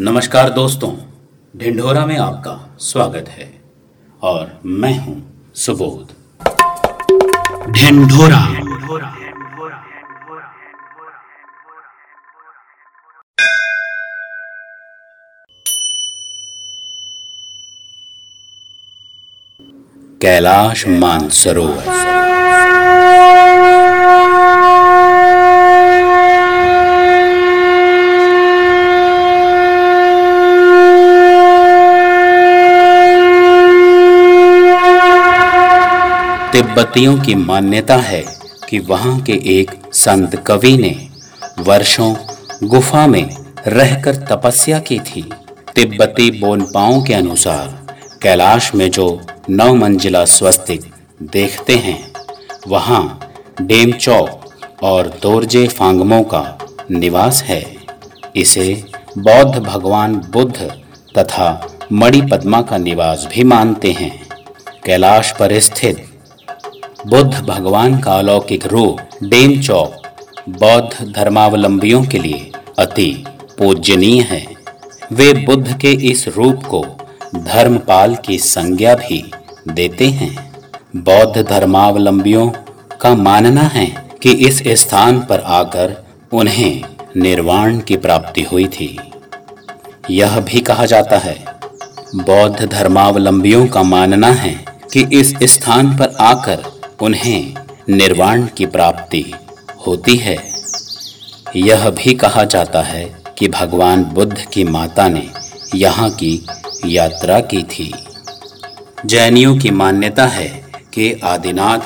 नमस्कार दोस्तों ढिंढोरा में आपका स्वागत है और मैं हूँ सुबोध। ढिंढोरा। कैलाश मानसरोवर। तिब्बतियों की मान्यता है कि वहाँ के एक संत कवि ने वर्षों गुफा में रहकर तपस्या की थी। तिब्बती बोनपाओं के अनुसार कैलाश में जो नौ मंजिला स्वस्तिक देखते हैं, वहाँ डेमचौक और दोरजे फांगमो का निवास है। इसे बौद्ध भगवान बुद्ध तथा मणिपद्मा का निवास भी मानते हैं। कैलाश पर स्थित बुद्ध भगवान का अलौकिक रूप डेम चौक बौद्ध धर्मावलंबियों के लिए अति पूजनीय है। वे बुद्ध के इस रूप को धर्मपाल की संज्ञा भी देते हैं। बौद्ध धर्मावलंबियों का मानना है कि इस स्थान पर आकर उन्हें निर्वाण की प्राप्ति हुई थी। यह भी कहा जाता है, बौद्ध धर्मावलंबियों का मानना है कि इस स्थान पर आकर उन्हें निर्वाण की प्राप्ति होती है। यह भी कहा जाता है कि भगवान बुद्ध की माता ने यहाँ की यात्रा की थी। जैनियों की मान्यता है कि आदिनाथ,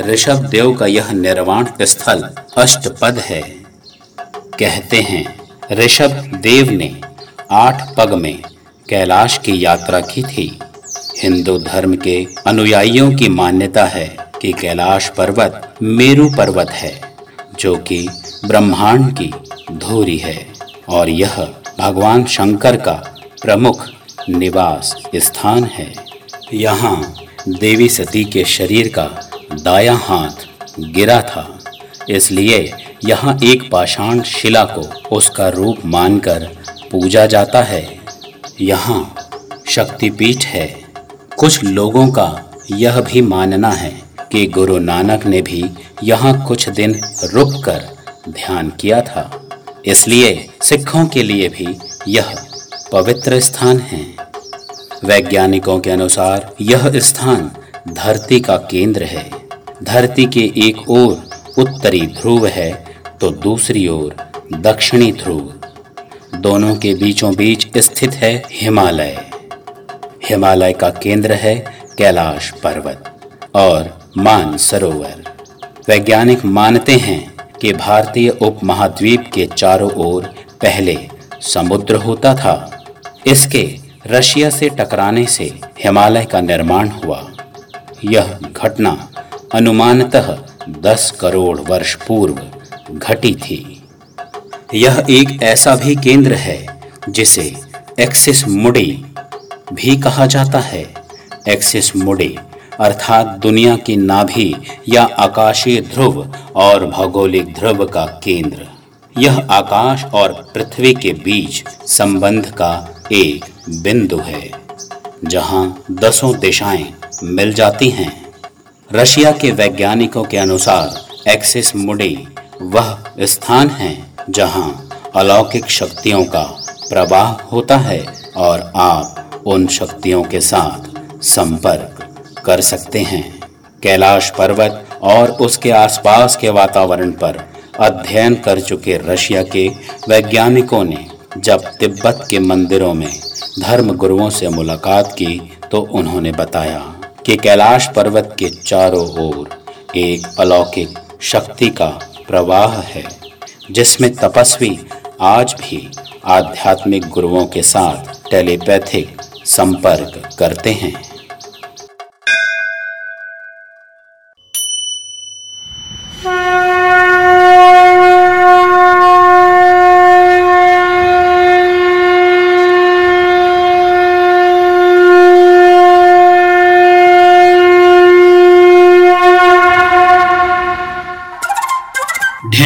ऋषभ देव का यह निर्वाण स्थल अष्टपद है। कहते हैं, ऋषभ देव ने आठ पग में कैलाश की यात्रा की थी। हिंदू धर्म के अनुयायियों की मान्यता है कि कैलाश पर्वत मेरु पर्वत है, जो कि ब्रह्मांड की धूरी है, और यह भगवान शंकर का प्रमुख निवास स्थान है। यहाँ देवी सती के शरीर का दाया हाथ गिरा था, इसलिए यहाँ एक पाषाण शिला को उसका रूप मानकर पूजा जाता है। यहाँ शक्तिपीठ है। कुछ लोगों का यह भी मानना है कि गुरु नानक ने भी यहाँ कुछ दिन रुककर ध्यान किया था। इसलिए सिखों के लिए भी यह पवित्र स्थान है। वैज्ञानिकों के अनुसार यह स्थान धरती का केंद्र है। धरती के एक ओर उत्तरी ध्रुव है तो दूसरी ओर दक्षिणी ध्रुव। दोनों के बीचों बीच स्थित है हिमालय। हिमालय का केंद्र है कैलाश पर्वत और मान सरोवर। वैज्ञानिक मानते हैं कि भारतीय उपमहाद्वीप के चारों ओर पहले समुद्र होता था। इसके रशिया से टकराने से हिमालय का निर्माण हुआ। यह घटना अनुमानतः 10 करोड़ वर्ष पूर्व घटी थी। यह एक ऐसा भी केंद्र है जिसे एक्सिस मुडी भी कहा जाता है। एक्सिस मुडी अर्थात दुनिया की नाभि या आकाशीय ध्रुव और भौगोलिक ध्रुव का केंद्र। यह आकाश और पृथ्वी के बीच संबंध का एक बिंदु है, जहाँ दसों दिशाएँ मिल जाती हैं। रशिया के वैज्ञानिकों के अनुसार एक्सिस मुडी वह स्थान है जहाँ अलौकिक शक्तियों का प्रवाह होता है और आप उन शक्तियों के साथ संपर्क कर सकते हैं। कैलाश पर्वत और उसके आसपास के वातावरण पर अध्ययन कर चुके रशिया के वैज्ञानिकों ने जब तिब्बत के मंदिरों में धर्म गुरुओं से मुलाकात की तो उन्होंने बताया कि कैलाश पर्वत के चारों ओर एक अलौकिक शक्ति का प्रवाह है, जिसमें तपस्वी आज भी आध्यात्मिक गुरुओं के साथ टेलीपैथिक संपर्क करते हैं।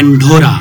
অ্যান্ডোরা